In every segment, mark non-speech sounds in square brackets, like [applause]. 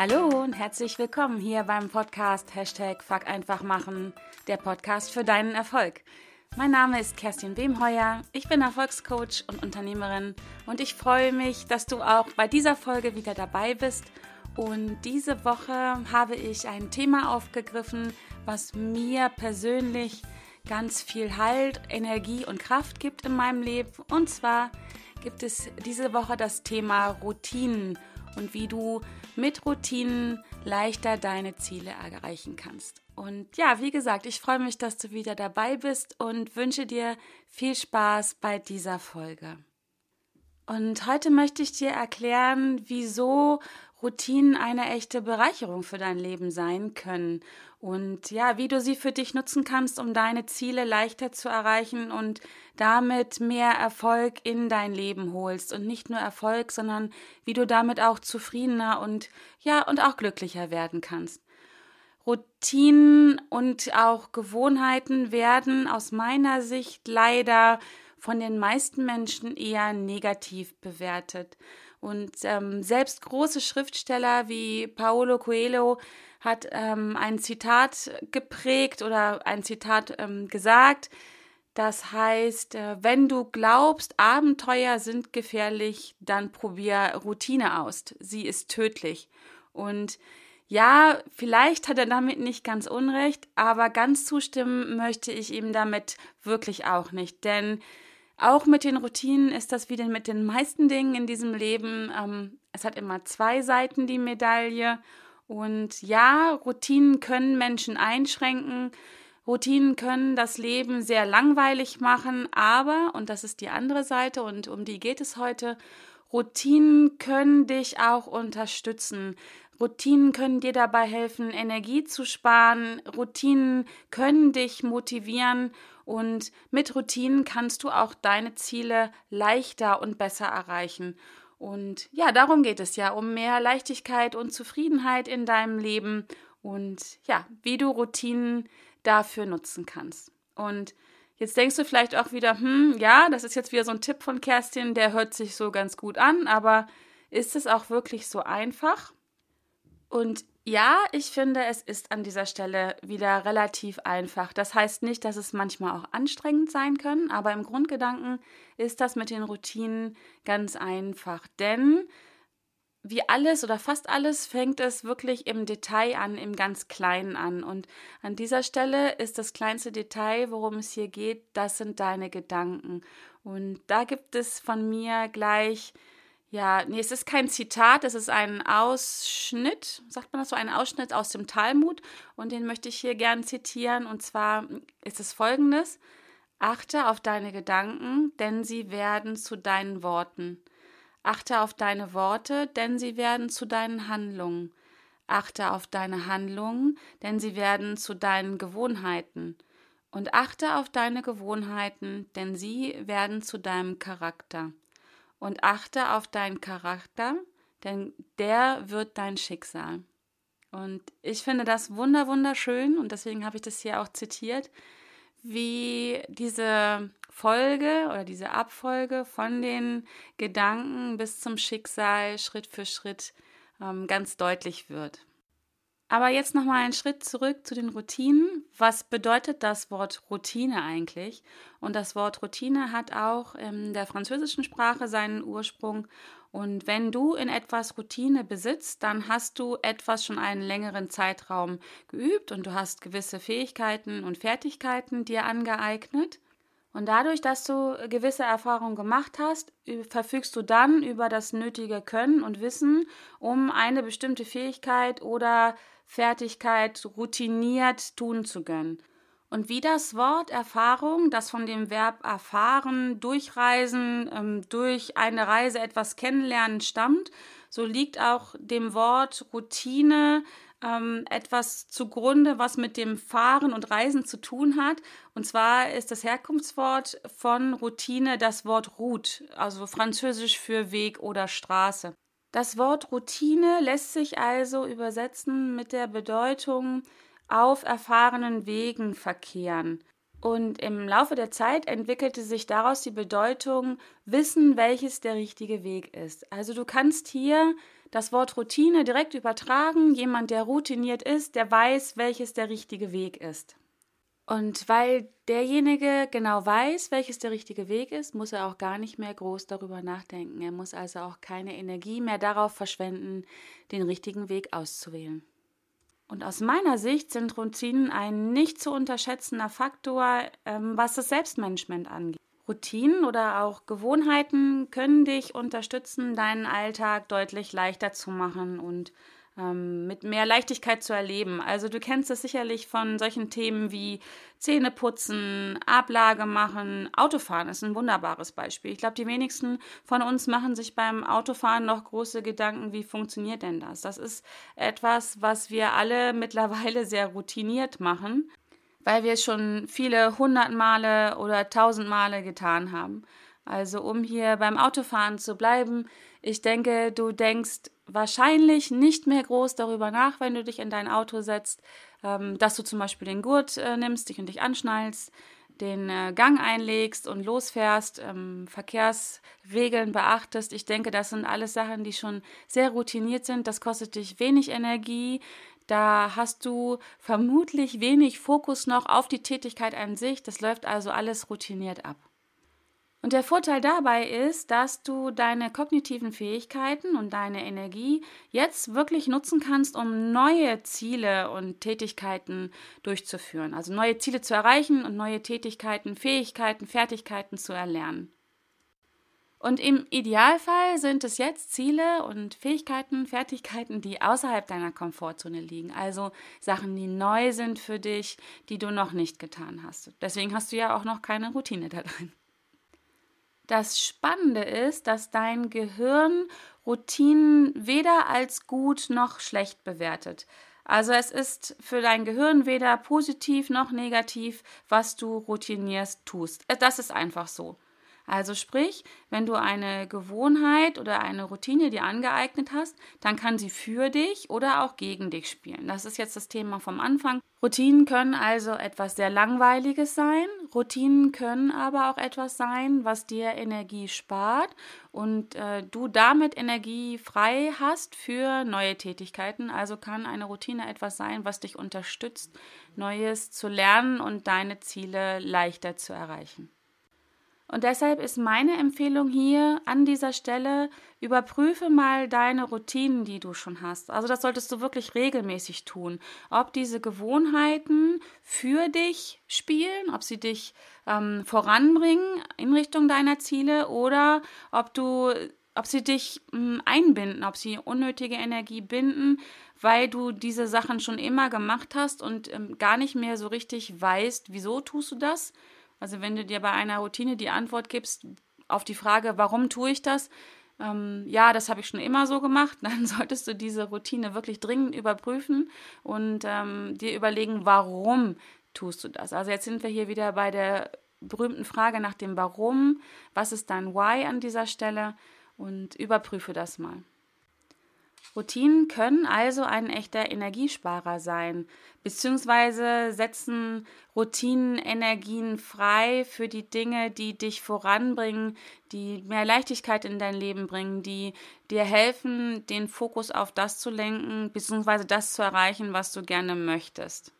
Hallo und herzlich willkommen hier beim Podcast Hashtag Fuck einfach machen, der Podcast für deinen Erfolg. Mein Name ist Kerstin Wemheuer, ich bin Erfolgscoach und Unternehmerin und ich freue mich, dass du auch bei dieser Folge wieder dabei bist. Und diese Woche habe ich ein Thema aufgegriffen, was mir persönlich ganz viel Halt, Energie und Kraft gibt in meinem Leben. Und zwar gibt es diese Woche das Thema Routinen und wie du mit Routinen leichter deine Ziele erreichen kannst. Und ja, wie gesagt, ich freue mich, dass du wieder dabei bist und wünsche dir viel Spaß bei dieser Folge. Und heute möchte ich dir erklären, wieso Routinen eine echte Bereicherung für dein Leben sein können und ja, wie du sie für dich nutzen kannst, um deine Ziele leichter zu erreichen und damit mehr Erfolg in dein Leben holst und nicht nur Erfolg, sondern wie du damit auch zufriedener und ja, und auch glücklicher werden kannst. Routinen und auch Gewohnheiten werden aus meiner Sicht leider von den meisten Menschen eher negativ bewertet. Und ähm, selbst große Schriftsteller wie Paolo Coelho hat ähm, ein Zitat geprägt oder ein Zitat ähm, gesagt. Das heißt, äh, wenn du glaubst, Abenteuer sind gefährlich, dann probier Routine aus. Sie ist tödlich. Und ja, vielleicht hat er damit nicht ganz unrecht, aber ganz zustimmen möchte ich ihm damit wirklich auch nicht. Denn auch mit den Routinen ist das wie denn mit den meisten Dingen in diesem Leben. Ähm, es hat immer zwei Seiten, die Medaille. Und ja, Routinen können Menschen einschränken. Routinen können das Leben sehr langweilig machen, aber, und das ist die andere Seite und um die geht es heute, Routinen können dich auch unterstützen. Routinen können dir dabei helfen, Energie zu sparen. Routinen können dich motivieren und mit Routinen kannst du auch deine Ziele leichter und besser erreichen. Und ja, darum geht es ja, um mehr Leichtigkeit und Zufriedenheit in deinem Leben und ja, wie du Routinen dafür nutzen kannst. Und jetzt denkst du vielleicht auch wieder, hm, ja, das ist jetzt wieder so ein Tipp von Kerstin, der hört sich so ganz gut an, aber ist es auch wirklich so einfach? Und ja, ich finde, es ist an dieser Stelle wieder relativ einfach. Das heißt nicht, dass es manchmal auch anstrengend sein können, aber im Grundgedanken ist das mit den Routinen ganz einfach. Denn wie alles oder fast alles fängt es wirklich im Detail an, im ganz Kleinen an. Und an dieser Stelle ist das kleinste Detail, worum es hier geht, das sind deine Gedanken. Und da gibt es von mir gleich ja, nee, es ist kein Zitat, es ist ein Ausschnitt, sagt man das so, ein Ausschnitt aus dem Talmud und den möchte ich hier gern zitieren und zwar ist es folgendes: Achte auf deine Gedanken, denn sie werden zu deinen Worten. Achte auf deine Worte, denn sie werden zu deinen Handlungen. Achte auf deine Handlungen, denn sie werden zu deinen Gewohnheiten. Und achte auf deine Gewohnheiten, denn sie werden zu deinem Charakter und achte auf deinen Charakter, denn der wird dein Schicksal. Und ich finde das wunder wunderschön und deswegen habe ich das hier auch zitiert, wie diese Folge oder diese Abfolge von den Gedanken bis zum Schicksal Schritt für Schritt ähm, ganz deutlich wird. Aber jetzt nochmal einen Schritt zurück zu den Routinen. Was bedeutet das Wort Routine eigentlich? Und das Wort Routine hat auch in der französischen Sprache seinen Ursprung. Und wenn du in etwas Routine besitzt, dann hast du etwas schon einen längeren Zeitraum geübt und du hast gewisse Fähigkeiten und Fertigkeiten dir angeeignet. Und dadurch, dass du gewisse Erfahrungen gemacht hast, verfügst du dann über das nötige Können und Wissen, um eine bestimmte Fähigkeit oder Fertigkeit routiniert tun zu können. Und wie das Wort Erfahrung, das von dem Verb erfahren, durchreisen, ähm, durch eine Reise etwas kennenlernen stammt, so liegt auch dem Wort Routine ähm, etwas zugrunde, was mit dem Fahren und Reisen zu tun hat. Und zwar ist das Herkunftswort von Routine das Wort Route, also französisch für Weg oder Straße. Das Wort Routine lässt sich also übersetzen mit der Bedeutung auf erfahrenen Wegen verkehren. Und im Laufe der Zeit entwickelte sich daraus die Bedeutung wissen, welches der richtige Weg ist. Also du kannst hier das Wort Routine direkt übertragen. Jemand, der routiniert ist, der weiß, welches der richtige Weg ist. Und weil derjenige genau weiß, welches der richtige Weg ist, muss er auch gar nicht mehr groß darüber nachdenken. Er muss also auch keine Energie mehr darauf verschwenden, den richtigen Weg auszuwählen. Und aus meiner Sicht sind Routinen ein nicht zu unterschätzender Faktor, ähm, was das Selbstmanagement angeht. Routinen oder auch Gewohnheiten können dich unterstützen, deinen Alltag deutlich leichter zu machen und ähm, mit mehr Leichtigkeit zu erleben. Also du kennst es sicherlich von solchen Themen wie Zähne putzen, Ablage machen, Autofahren ist ein wunderbares Beispiel. Ich glaube, die wenigsten von uns machen sich beim Autofahren noch große Gedanken, wie funktioniert denn das? Das ist etwas, was wir alle [laughs] mittlerweile sehr routiniert machen, weil wir es schon viele hundert Male oder tausend Male getan haben. Also um hier beim Autofahren zu bleiben, ich denke, du denkst wahrscheinlich nicht mehr groß darüber nach, wenn du dich in dein Auto setzt, ähm, dass du zum Beispiel den Gurt äh, nimmst, dich und dich anschnallst, den äh, Gang einlegst und losfährst, ähm, Verkehrsregeln beachtest. Ich denke, das sind alles Sachen, die schon sehr routiniert sind. Das kostet dich wenig Energie. Da hast du vermutlich wenig Fokus noch auf die Tätigkeit an sich. Das läuft also alles routiniert ab. Und der Vorteil dabei ist, dass du deine kognitiven Fähigkeiten und deine Energie jetzt wirklich nutzen kannst, um neue Ziele und Tätigkeiten durchzuführen. Also neue Ziele zu erreichen und neue Tätigkeiten, Fähigkeiten, Fertigkeiten zu erlernen. Und im Idealfall sind es jetzt Ziele und Fähigkeiten, Fertigkeiten, die außerhalb deiner Komfortzone liegen. Also Sachen, die neu sind für dich, die du noch nicht getan hast. Deswegen hast du ja auch noch keine Routine da drin. Das Spannende ist, dass dein Gehirn Routinen weder als gut noch schlecht bewertet. Also es ist für dein Gehirn weder positiv noch negativ, was du routinierst tust. Das ist einfach so. Also sprich, wenn du eine Gewohnheit oder eine Routine dir angeeignet hast, dann kann sie für dich oder auch gegen dich spielen. Das ist jetzt das Thema vom Anfang. Routinen können also etwas sehr Langweiliges sein. Routinen können aber auch etwas sein, was dir Energie spart und äh, du damit Energie frei hast für neue Tätigkeiten. Also kann eine Routine etwas sein, was dich unterstützt, Neues zu lernen und deine Ziele leichter zu erreichen. Und deshalb ist meine Empfehlung hier an dieser Stelle, überprüfe mal deine Routinen, die du schon hast. Also das solltest du wirklich regelmäßig tun. Ob diese Gewohnheiten für dich spielen, ob sie dich ähm, voranbringen in Richtung deiner Ziele oder ob du ob sie dich ähm, einbinden, ob sie unnötige Energie binden, weil du diese Sachen schon immer gemacht hast und ähm, gar nicht mehr so richtig weißt, wieso tust du das also wenn du dir bei einer Routine die Antwort gibst auf die Frage, warum tue ich das? Ähm, ja, das habe ich schon immer so gemacht, [laughs] dann solltest du diese Routine wirklich dringend überprüfen und ähm, dir überlegen, warum tust du das. Also jetzt sind wir hier wieder bei der berühmten Frage nach dem Warum, was ist dein Why an dieser Stelle und überprüfe das mal. Routinen können also ein echter Energiesparer sein, beziehungsweise setzen Routinen Energien frei für die Dinge, die dich voranbringen, die mehr Leichtigkeit in dein Leben bringen, die dir helfen, den Fokus auf das zu lenken, beziehungsweise das zu erreichen, was du gerne möchtest.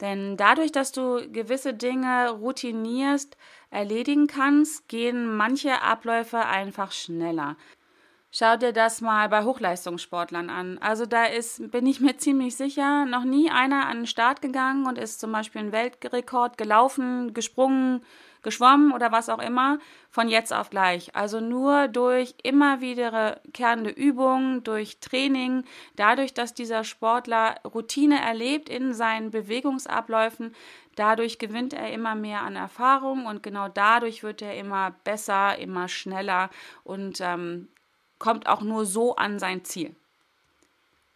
Denn dadurch, dass du gewisse Dinge routinierst, erledigen kannst, gehen manche Abläufe einfach schneller. Schau dir das mal bei Hochleistungssportlern an. Also da ist, bin ich mir ziemlich sicher, noch nie einer an den Start gegangen und ist zum Beispiel ein Weltrekord gelaufen, gesprungen, geschwommen oder was auch immer, von jetzt auf gleich. Also nur durch immer wiederkehrende Übungen, durch Training, dadurch, dass dieser Sportler Routine erlebt in seinen Bewegungsabläufen, dadurch gewinnt er immer mehr an Erfahrung und genau dadurch wird er immer besser, immer schneller und ähm, kommt auch nur so an sein Ziel.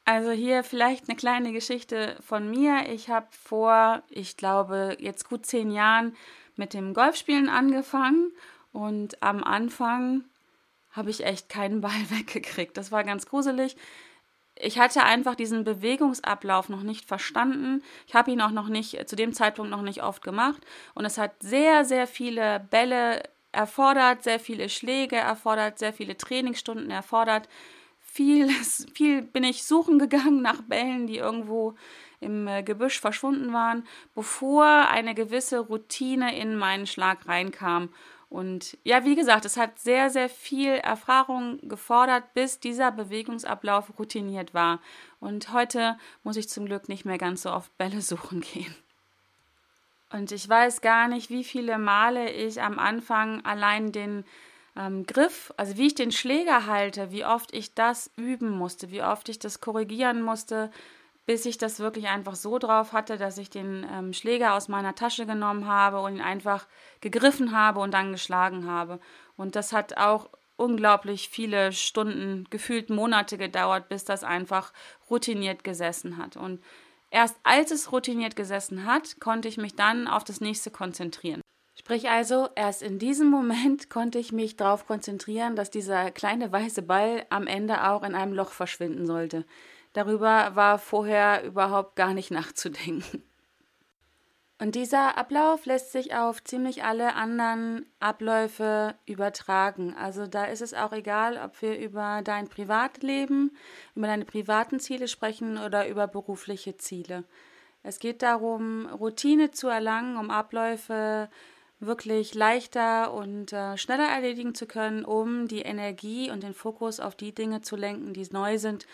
Also hier vielleicht eine kleine Geschichte von mir. Ich habe vor, ich glaube, jetzt gut zehn Jahren mit dem Golfspielen angefangen und am Anfang habe ich echt keinen [laughs] Ball weggekriegt. Das war ganz gruselig. Ich hatte einfach diesen Bewegungsablauf noch nicht verstanden. Ich habe ihn auch noch nicht, zu dem Zeitpunkt noch nicht oft gemacht. Und es hat sehr, sehr viele Bälle erfordert sehr viele Schläge, erfordert sehr viele Trainingsstunden, erfordert viel, [laughs] viel bin ich suchen gegangen nach Bällen, die irgendwo im äh, Gebüsch verschwunden waren, bevor eine gewisse Routine in meinen Schlag reinkam. Und ja, wie gesagt, es hat sehr, sehr viel Erfahrung gefordert, bis dieser Bewegungsablauf routiniert war. Und heute muss ich zum Glück nicht mehr ganz so oft Bälle [laughs] suchen gehen. Und ich weiß gar nicht, wie viele Male ich am Anfang allein den ähm, Griff, also wie ich den Schläger halte, wie oft ich das üben musste, wie oft ich das korrigieren musste, bis ich das wirklich einfach so drauf hatte, dass ich den ähm, Schläger aus meiner Tasche genommen habe und ihn einfach gegriffen habe und dann geschlagen habe. Und das hat auch unglaublich viele Stunden, gefühlt Monate gedauert, bis das einfach routiniert gesessen hat. Und erst als es routiniert gesessen hat, konnte ich mich dann auf das nächste konzentrieren. Sprich also, erst in diesem Moment [laughs] konnte ich mich darauf konzentrieren, dass dieser kleine weiße Ball am Ende auch in einem Loch verschwinden sollte. Darüber war vorher überhaupt gar nicht nachzudenken. Und dieser Ablauf lässt sich auf ziemlich alle anderen Abläufe übertragen. Also da ist es auch egal, ob wir über dein Privatleben, über deine privaten Ziele sprechen oder über berufliche Ziele. Es geht darum, Routine zu erlangen, um Abläufe wirklich leichter und äh, schneller erledigen zu können, um die Energie und den Fokus auf die Dinge zu lenken, die neu sind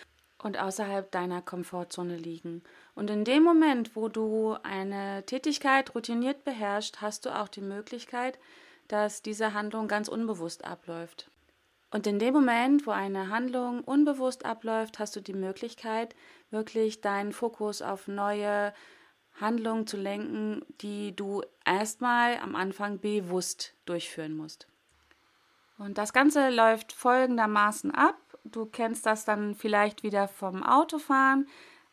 und außerhalb deiner Komfortzone liegen. Und in dem Moment, wo du eine Tätigkeit routiniert beherrschst, hast du auch die Möglichkeit, dass diese Handlung ganz unbewusst abläuft. Und in dem Moment, wo eine Handlung unbewusst abläuft, hast du die Möglichkeit, wirklich deinen Fokus auf neue Handlungen zu lenken, die du erstmal am Anfang bewusst durchführen musst. Und das Ganze läuft folgendermaßen ab du kennst das dann vielleicht wieder vom Autofahren.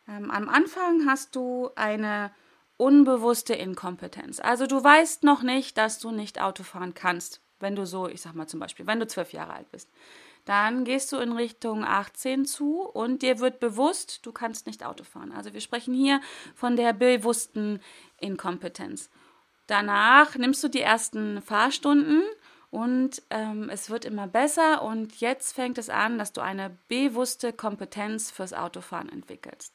Ähm, am Anfang hast du eine unbewusste Inkompetenz. Also du weißt noch nicht, dass du nicht Autofahren kannst, wenn du so, ich sag mal zum Beispiel, wenn du zwölf Jahre alt bist. Dann gehst du in Richtung 18 zu und dir wird bewusst, du kannst nicht Autofahren. Also wir sprechen hier von der bewussten Inkompetenz. Danach nimmst du die ersten Fahrstunden und ähm, es wird immer besser und jetzt fängt es an, dass du eine bewusste Kompetenz fürs Autofahren entwickelst.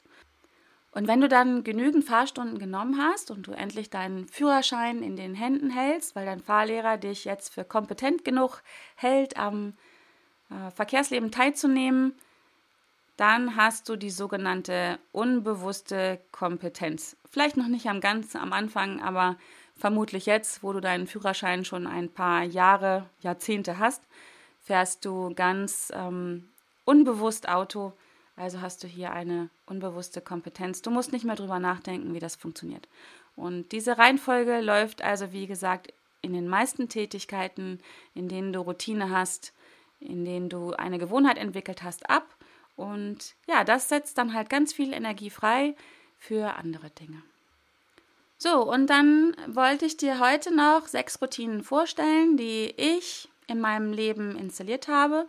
Und wenn du dann genügend Fahrstunden genommen hast und du endlich deinen Führerschein in den Händen hältst, weil dein Fahrlehrer dich jetzt für kompetent genug hält, am äh, Verkehrsleben teilzunehmen, dann hast du die sogenannte unbewusste Kompetenz. Vielleicht noch nicht am ganz am Anfang, aber vermutlich jetzt, wo du deinen Führerschein schon ein paar Jahre, Jahrzehnte hast, fährst du ganz ähm, unbewusst Auto. Also hast du hier eine unbewusste Kompetenz. Du musst nicht mehr drüber nachdenken, wie das funktioniert. Und diese Reihenfolge läuft also, wie gesagt, in den meisten Tätigkeiten, in denen du Routine hast, in denen du eine Gewohnheit entwickelt hast, ab. Und ja, das setzt dann halt ganz viel Energie frei für andere Dinge. So, und dann wollte ich dir heute noch sechs Routinen vorstellen, die ich in meinem Leben installiert habe.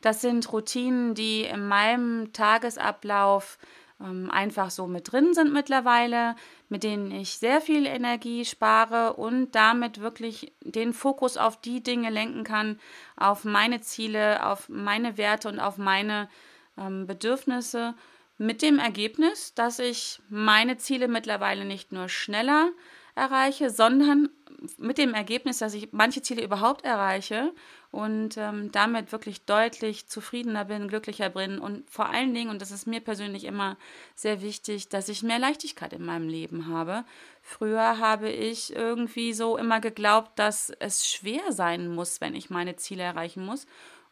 Das sind Routinen, die in meinem Tagesablauf ähm, einfach so mit drin sind mittlerweile, mit denen ich sehr viel Energie spare und damit wirklich den Fokus auf die Dinge lenken kann, auf meine Ziele, auf meine Werte und auf meine ähm, Bedürfnisse mit dem Ergebnis, dass ich meine Ziele mittlerweile nicht nur schneller erreiche, sondern mit dem Ergebnis, dass ich manche Ziele überhaupt erreiche und ähm, damit wirklich deutlich zufriedener bin, glücklicher bin und vor allen Dingen, und das ist mir persönlich immer sehr wichtig, dass ich mehr Leichtigkeit in meinem Leben habe. Früher habe ich irgendwie so immer geglaubt, dass es schwer sein muss, wenn ich meine Ziele erreichen muss.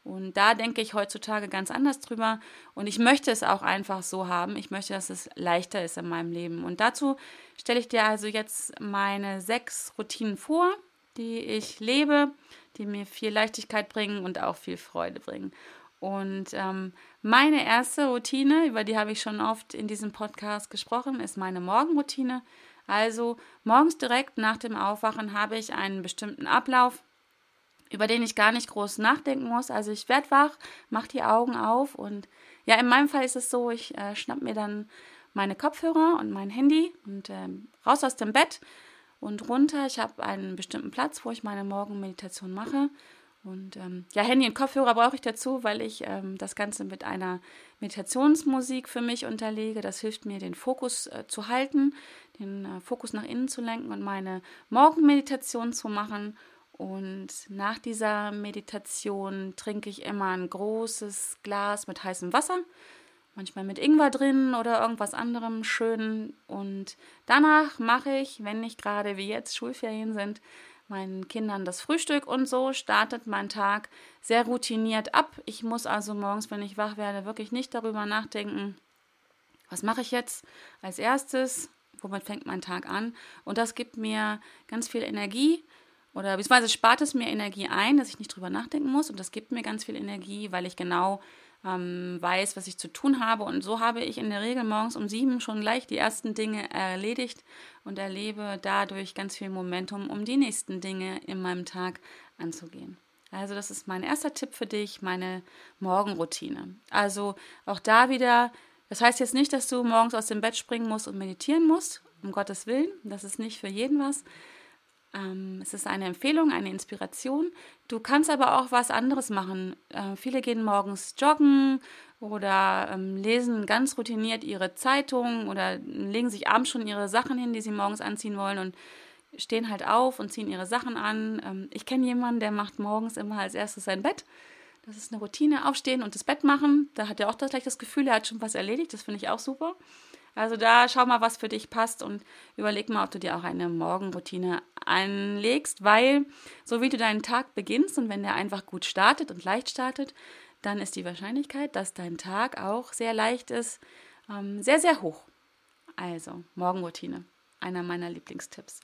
Und da denke ich heutzutage ganz anders drüber. Und ich möchte es auch einfach so haben. Ich möchte, dass es leichter ist in meinem Leben. Und dazu stelle ich dir also jetzt meine sechs Routinen vor, die ich lebe, die mir viel Leichtigkeit bringen und auch viel Freude bringen. Und ähm, meine erste Routine, über die habe ich schon oft in diesem Podcast gesprochen, ist meine Morgenroutine. Also morgens direkt nach dem Aufwachen habe ich einen bestimmten Ablauf über den ich gar nicht groß nachdenken muss. Also ich werde wach, mache die Augen auf und ja, in meinem Fall ist es so, ich äh, schnapp mir dann meine Kopfhörer und mein Handy und äh, raus aus dem Bett und runter. Ich habe einen bestimmten Platz, wo ich meine Morgenmeditation mache Und ähm, ja, Handy und Kopfhörer brauche ich dazu, weil ich ähm, das Ganze mit einer Meditationsmusik für mich unterlege. Das hilft mir, den Fokus äh, zu halten, den äh, Fokus nach innen zu lenken und meine Morgenmeditation zu machen. Und nach dieser Meditation trinke ich immer ein großes Glas mit heißem Wasser, manchmal mit Ingwer drin oder irgendwas anderem schön. Und danach mache ich, wenn nicht gerade wie jetzt Schulferien sind, meinen Kindern das Frühstück und so startet mein Tag sehr routiniert ab. Ich muss also morgens, wenn ich wach werde, wirklich nicht darüber nachdenken, was mache ich jetzt als erstes, womit fängt mein Tag an. Und das gibt mir ganz viel Energie oder beziehungsweise spart es mir Energie ein, dass ich nicht drüber nachdenken muss und das gibt mir ganz viel Energie, weil ich genau ähm, weiß, was ich zu tun habe. Und so habe ich in der Regel morgens um sieben schon gleich die ersten Dinge erledigt und erlebe dadurch ganz viel Momentum, um die nächsten Dinge in meinem Tag anzugehen. Also das ist mein erster Tipp für dich, meine Morgenroutine. Also auch da wieder, das heißt jetzt nicht, dass du morgens aus dem Bett springen musst und meditieren musst, um Gottes Willen, das ist nicht für jeden was. Ähm, es ist eine Empfehlung, eine Inspiration. Du kannst aber auch was anderes machen. Äh, viele gehen morgens joggen oder ähm, lesen ganz routiniert ihre Zeitung oder legen sich abends schon ihre Sachen hin, die sie morgens anziehen wollen und stehen halt auf und ziehen ihre Sachen an. Ähm, ich kenne jemanden, der macht morgens immer als erstes sein Bett. Das ist eine Routine, aufstehen und das Bett machen. Da hat er auch gleich das Gefühl, er hat schon was erledigt. Das finde ich auch super. Also da schau mal, was für dich passt und überleg mal, ob du dir auch eine Morgenroutine anlegst, weil so wie du deinen Tag beginnst und wenn der einfach gut startet und leicht startet, dann ist die Wahrscheinlichkeit, dass dein Tag auch sehr leicht ist, ähm, sehr, sehr hoch. Also Morgenroutine, einer meiner Lieblingstipps.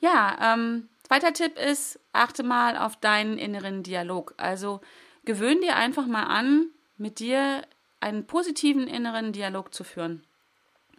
Ja, ähm, zweiter Tipp ist, achte mal auf deinen inneren Dialog. Also gewöhn dir einfach mal an, mit dir einen positiven inneren Dialog zu führen.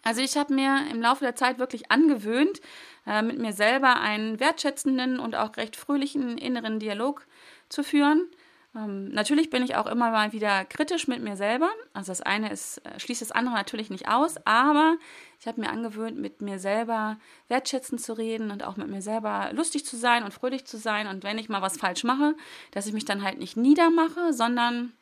Also ich habe mir im Laufe der Zeit wirklich angewöhnt, äh, mit mir selber einen wertschätzenden und auch recht fröhlichen inneren Dialog zu führen. Ähm, natürlich bin ich auch immer mal wieder kritisch mit mir selber. Also das eine ist, äh, schließt das andere natürlich nicht aus, aber ich habe mir angewöhnt, mit mir selber wertschätzend zu reden und auch mit mir selber lustig zu sein und fröhlich zu sein. Und wenn ich mal was falsch mache, dass ich mich dann halt nicht niedermache, sondern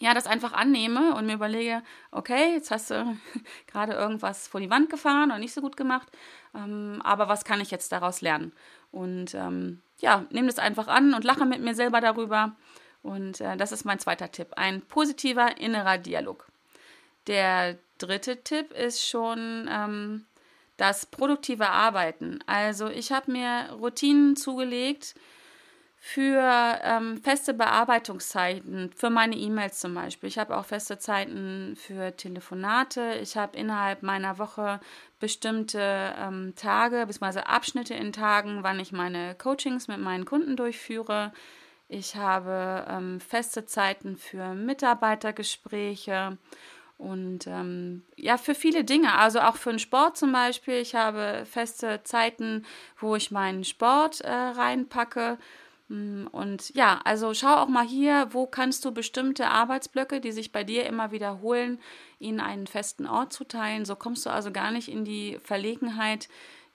ja, das einfach annehme und mir überlege, okay, jetzt hast du [laughs] gerade irgendwas vor die Wand gefahren und nicht so gut gemacht, ähm, aber was kann ich jetzt daraus lernen? Und ähm, ja, nehme das einfach an und lache mit mir selber darüber. Und äh, das ist mein zweiter Tipp, ein positiver innerer Dialog. Der dritte Tipp ist schon ähm, das produktive Arbeiten. Also ich habe mir Routinen zugelegt, für ähm, feste Bearbeitungszeiten, für meine E-Mails zum Beispiel. Ich habe auch feste Zeiten für Telefonate. Ich habe innerhalb meiner Woche bestimmte ähm, Tage bzw. Abschnitte in Tagen, wann ich meine Coachings mit meinen Kunden durchführe. Ich habe ähm, feste Zeiten für Mitarbeitergespräche und ähm, ja, für viele Dinge, also auch für den Sport zum Beispiel. Ich habe feste Zeiten, wo ich meinen Sport äh, reinpacke und ja, also schau auch mal hier, wo kannst du bestimmte Arbeitsblöcke, die sich bei dir immer wiederholen, in einen festen Ort zuteilen. So kommst du also gar nicht in die Verlegenheit,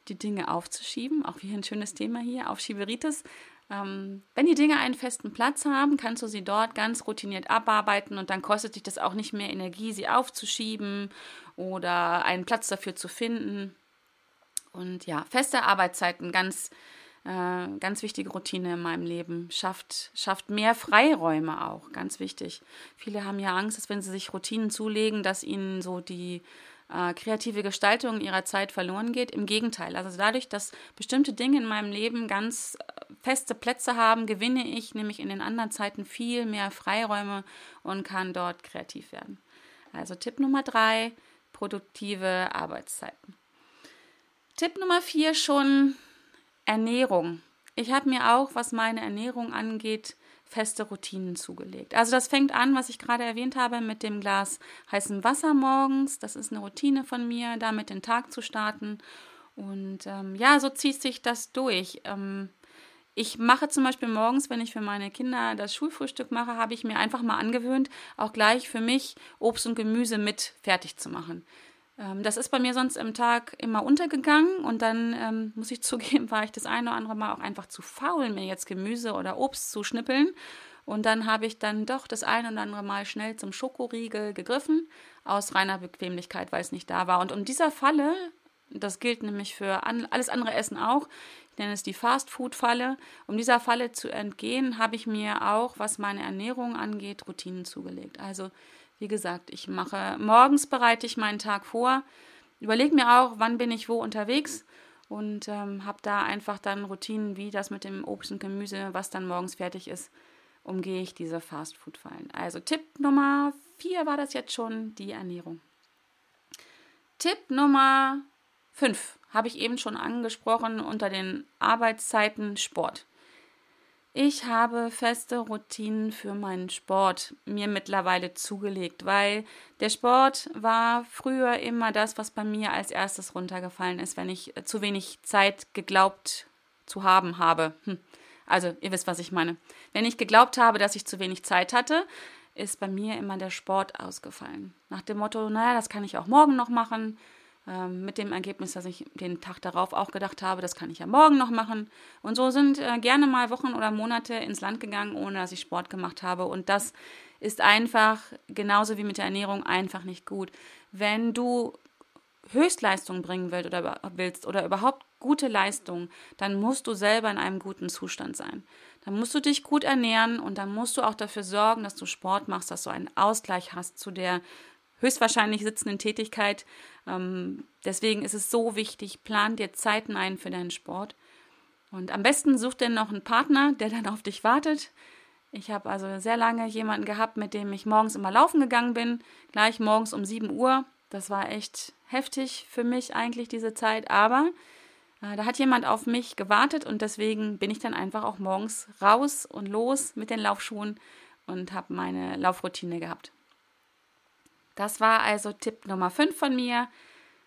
die Dinge aufzuschieben. Auch wie ein schönes Thema hier, Aufschieberitis. Ähm, wenn die Dinge einen festen Platz haben, kannst du sie dort ganz routiniert abarbeiten und dann kostet dich das auch nicht mehr Energie, sie aufzuschieben oder einen Platz dafür zu finden. Und ja, feste Arbeitszeiten, ganz äh, ganz wichtige Routine in meinem Leben. Schafft, schafft mehr Freiräume auch, ganz wichtig. Viele haben ja Angst, dass wenn sie sich Routinen zulegen, dass ihnen so die äh, kreative Gestaltung ihrer Zeit verloren geht. Im Gegenteil. Also dadurch, dass bestimmte Dinge in meinem Leben ganz äh, feste Plätze haben, gewinne ich nämlich in den anderen Zeiten viel mehr Freiräume und kann dort kreativ werden. Also Tipp Nummer drei, produktive Arbeitszeiten. Tipp Nummer vier schon Ernährung. Ich habe mir auch, was meine Ernährung angeht, feste Routinen zugelegt. Also das fängt an, was ich gerade erwähnt habe, mit dem Glas heißem Wasser morgens. Das ist eine Routine von mir, damit den Tag zu starten. Und ähm, ja, so zieht sich das durch. Ähm, ich mache zum Beispiel morgens, wenn ich für meine Kinder das Schulfrühstück mache, habe ich mir einfach mal angewöhnt, auch gleich für mich Obst und Gemüse mit fertig zu machen. Ähm, das ist bei mir sonst im Tag immer untergegangen und dann ähm, [laughs] muss ich zugeben, war ich das eine oder andere Mal auch einfach zu faul, mir jetzt Gemüse oder Obst zu schnippeln. Und dann habe ich dann doch das eine oder andere Mal schnell zum Schokoriegel gegriffen, aus reiner Bequemlichkeit, weil es nicht da war. Und um dieser Falle, das gilt nämlich für an, alles andere Essen auch, ich nenne es die Fast-Food-Falle, um dieser Falle zu entgehen, habe ich mir auch, was meine Ernährung angeht, Routinen zugelegt. Also wie gesagt, ich mache morgens bereite ich meinen Tag vor, überlege mir auch, wann bin ich wo unterwegs und ähm, habe da einfach dann Routinen wie das mit dem Obst und Gemüse, was dann morgens fertig ist, umgehe ich diese Fastfood-Fallen. Also Tipp Nummer vier war das jetzt schon, die Ernährung. Tipp Nummer fünf habe ich eben schon angesprochen unter den Arbeitszeiten Sport. Ich habe feste Routinen für meinen Sport mir mittlerweile zugelegt, weil der Sport war früher immer das, was bei mir als erstes runtergefallen ist, wenn ich zu wenig Zeit geglaubt zu haben habe. Hm. Also, ihr wisst, was ich meine. Wenn ich geglaubt habe, dass ich zu wenig Zeit hatte, ist bei mir immer der Sport ausgefallen. Nach dem Motto, naja, das kann ich auch morgen noch machen. Ähm, mit dem Ergebnis, dass ich den Tag darauf auch gedacht habe, das kann ich ja morgen noch machen. Und so sind äh, gerne mal Wochen oder Monate ins Land gegangen, ohne dass ich Sport gemacht habe. Und das ist einfach, genauso wie mit der Ernährung, einfach nicht gut. Wenn du Höchstleistung bringen willst oder, willst oder überhaupt gute Leistung, dann musst du selber in einem guten Zustand sein. Dann musst du dich gut ernähren und dann musst du auch dafür sorgen, dass du Sport machst, dass du einen Ausgleich hast zu der höchstwahrscheinlich sitzenden Tätigkeit. Ähm, deswegen ist es so wichtig, plan dir Zeiten ein für deinen Sport. Und am besten such dir noch einen Partner, der dann auf dich wartet. Ich habe also sehr lange jemanden gehabt, mit dem ich morgens immer laufen gegangen bin, gleich morgens um 7 Uhr. Das war echt heftig für mich eigentlich diese Zeit, aber äh, da hat jemand auf mich gewartet und deswegen bin ich dann einfach auch morgens raus und los mit den Laufschuhen und habe meine Laufroutine gehabt. Das war also Tipp Nummer 5 von mir.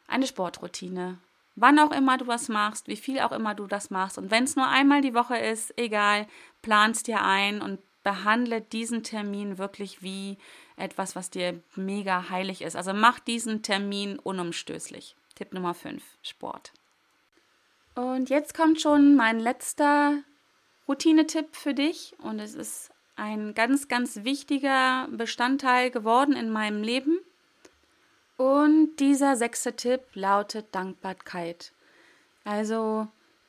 Eine Sportroutine. Wann auch immer du was machst, wie viel auch immer du das machst. Und wenn es nur einmal die Woche ist, egal, planst dir ein und behandle diesen Termin wirklich wie etwas, was dir mega heilig ist. Also mach diesen Termin unumstößlich. Tipp Nummer 5, Sport. Und jetzt kommt schon mein letzter Routinetipp für dich und es ist ein ganz, ganz wichtiger Bestandteil geworden in meinem Leben. Und dieser sechste Tipp lautet Dankbarkeit. Also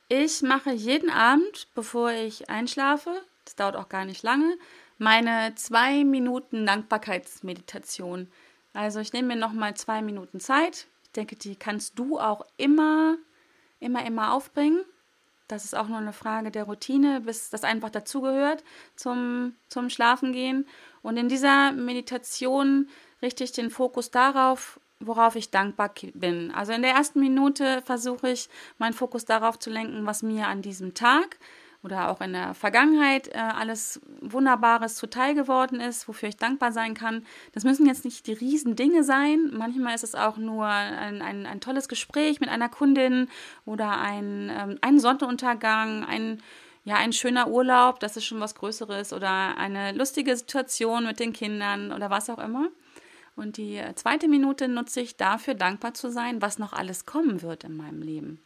ich mache jeden Abend, bevor ich einschlafe, das dauert auch gar nicht lange, meine zwei Minuten Dankbarkeitsmeditation. Also ich nehme mir nochmal zwei Minuten Zeit. Ich denke, die kannst du auch immer, immer, immer aufbringen. Das ist auch nur eine Frage der Routine, bis das einfach dazugehört zum, zum Schlafengehen. Und in dieser Meditation richte ich den Fokus darauf, worauf ich dankbar bin. Also in der ersten Minute versuche ich, meinen Fokus darauf zu lenken, was mir an diesem Tag oder auch in der Vergangenheit äh, alles Wunderbares zuteil geworden ist, wofür ich dankbar sein kann. Das müssen jetzt nicht die Riesendinge sein. Manchmal ist es auch nur ein, ein, ein tolles Gespräch mit einer Kundin oder ein, ähm, ein Sonnenuntergang, ein ja, ein schöner Urlaub, das ist schon was Größeres oder eine lustige Situation mit den Kindern oder was auch immer. Und die zweite Minute nutze ich dafür, dankbar zu sein, was noch alles kommen wird in meinem Leben.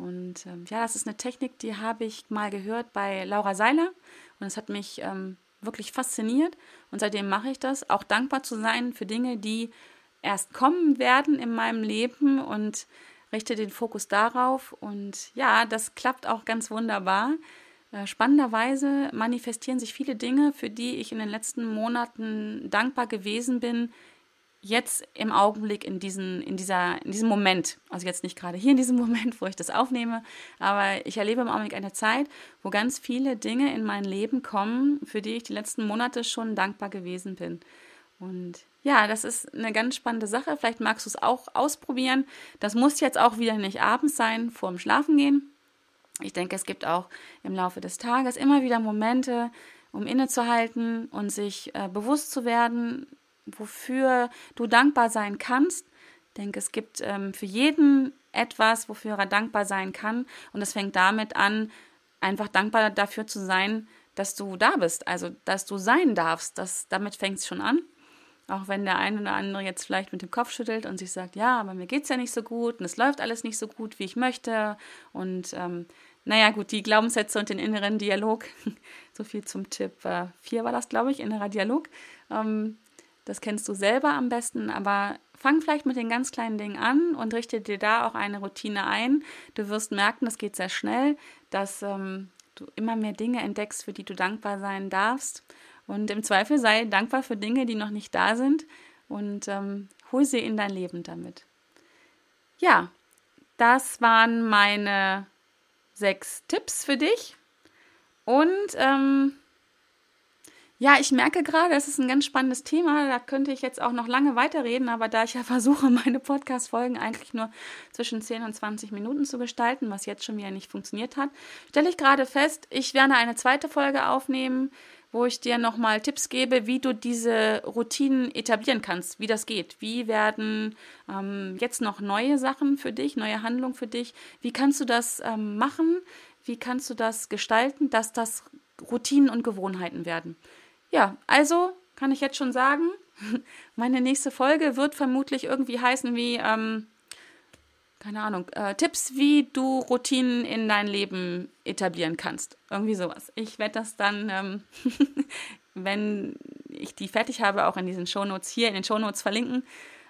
Und ähm, ja, das ist eine Technik, die habe ich mal gehört bei Laura Seiler. Und es hat mich ähm, wirklich fasziniert. Und seitdem mache ich das, auch dankbar zu sein für Dinge, die erst kommen werden in meinem Leben und richte den Fokus darauf. Und ja, das klappt auch ganz wunderbar. Äh, spannenderweise manifestieren sich viele Dinge, für die ich in den letzten Monaten dankbar gewesen bin, jetzt im Augenblick in, diesen, in, dieser, in diesem Moment, also jetzt nicht gerade hier in diesem [laughs] Moment, wo ich das aufnehme, aber ich erlebe im Augenblick eine Zeit, wo ganz viele Dinge in mein Leben kommen, für die ich die letzten Monate schon dankbar gewesen bin. Und ja, das ist eine ganz spannende Sache. Vielleicht magst du es auch ausprobieren. Das muss jetzt auch wieder nicht abends sein, vor dem Schlafengehen. Ich denke, es gibt auch im Laufe des Tages immer wieder Momente, um innezuhalten und sich äh, bewusst zu werden, wofür du dankbar sein kannst. Ich denke, es gibt ähm, für jeden etwas, wofür er dankbar sein kann. Und es fängt damit an, einfach dankbar dafür zu sein, dass du da bist, also dass du sein darfst. Das, damit fängt es schon an. Auch wenn der eine oder andere jetzt vielleicht mit dem Kopf schüttelt und sich sagt, ja, aber mir geht es ja nicht so gut und es läuft alles nicht so gut, wie ich möchte. Und ähm, naja, gut, die Glaubenssätze und den inneren Dialog. [laughs] so viel zum Tipp 4 äh, war das, glaube ich, innerer Dialog. Ähm, das kennst du selber am besten, aber fang vielleicht mit den ganz kleinen Dingen an und richte dir da auch eine Routine ein. Du wirst merken, das geht sehr schnell, dass ähm, du immer mehr Dinge entdeckst, für die du dankbar sein darfst. Und im Zweifel sei dankbar für Dinge, die noch nicht da sind und ähm, hol sie in dein Leben damit. Ja, das waren meine sechs Tipps für dich. Und ähm, ja, ich merke gerade, es ist ein ganz spannendes Thema. Da könnte ich jetzt auch noch lange weiterreden, aber da ich ja [laughs] versuche, meine Podcast-Folgen eigentlich nur zwischen 10 und 20 Minuten zu gestalten, was jetzt schon wieder nicht funktioniert hat, stelle ich gerade fest, ich werde eine zweite Folge aufnehmen, wo ich dir nochmal Tipps gebe, wie du diese Routinen etablieren kannst, wie das geht. Wie werden ähm, jetzt noch neue Sachen für dich, neue Handlungen für dich? Wie kannst du das ähm, machen? Wie kannst du das gestalten, dass das Routinen und Gewohnheiten werden? Ja, also kann ich jetzt schon sagen, [laughs] meine nächste Folge wird vermutlich irgendwie heißen wie, ähm, keine Ahnung, äh, Tipps, wie du Routinen in dein Leben etablieren kannst. Irgendwie sowas. Ich werde das dann, ähm, [laughs] wenn ich die fertig habe, auch in diesen Shownotes hier in den Shownotes verlinken.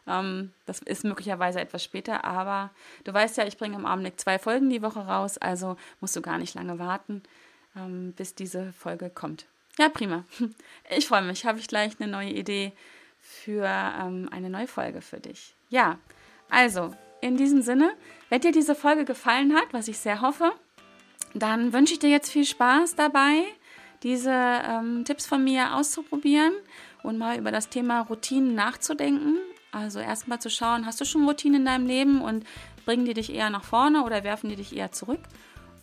Ähm, das ist möglicherweise etwas später, aber du weißt ja, ich bringe im Augenblick zwei Folgen die Woche raus, also musst du gar nicht lange warten, ähm, bis diese Folge kommt. Ja, prima. [laughs] Ich freue mich. Habe ich gleich eine neue Idee für ähm, eine neue Folge für dich. Ja, also in diesem Sinne, wenn dir diese Folge gefallen hat, was ich sehr hoffe, dann wünsche ich dir jetzt viel Spaß dabei, diese ähm, Tipps von mir auszuprobieren und mal über das Thema Routinen nachzudenken. Also erstmal zu schauen, hast du schon Routinen in deinem Leben und bringen die dich eher nach vorne oder werfen die dich eher zurück?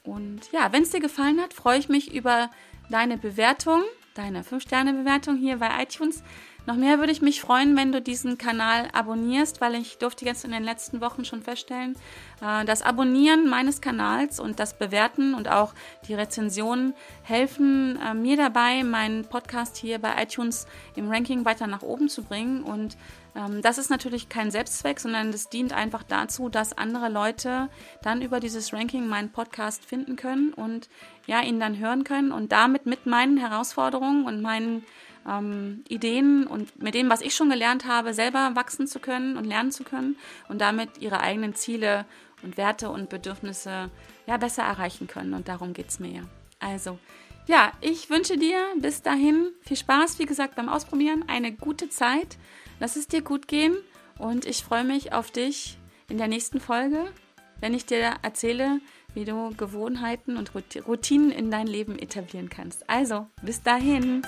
Und ja, wenn es dir gefallen hat, freue ich mich über deine Bewertung, deine 5-Sterne-Bewertung hier bei iTunes. Noch mehr würde ich mich freuen, wenn du diesen Kanal abonnierst, weil ich durfte jetzt in den letzten Wochen schon feststellen, äh, das Abonnieren meines Kanals und das Bewerten und auch die Rezensionen helfen äh, mir dabei, meinen Podcast hier bei iTunes im Ranking weiter nach oben zu bringen. Und ähm, das ist natürlich kein Selbstzweck, sondern das dient einfach dazu, dass andere Leute dann über dieses Ranking meinen Podcast finden können und ja, ihn dann hören können und damit mit meinen Herausforderungen und meinen ähm, Ideen und mit dem, was ich schon gelernt habe, selber wachsen zu können und lernen zu können und damit ihre eigenen Ziele und Werte und Bedürfnisse ja besser erreichen können. Und darum geht es mir ja. Also, ja, ich wünsche dir bis dahin viel Spaß, wie gesagt, beim Ausprobieren, eine gute Zeit. Lass es dir gut gehen und ich freue mich auf dich in der nächsten Folge, wenn ich dir erzähle, wie du Gewohnheiten und Routinen in dein Leben etablieren kannst. Also, bis dahin.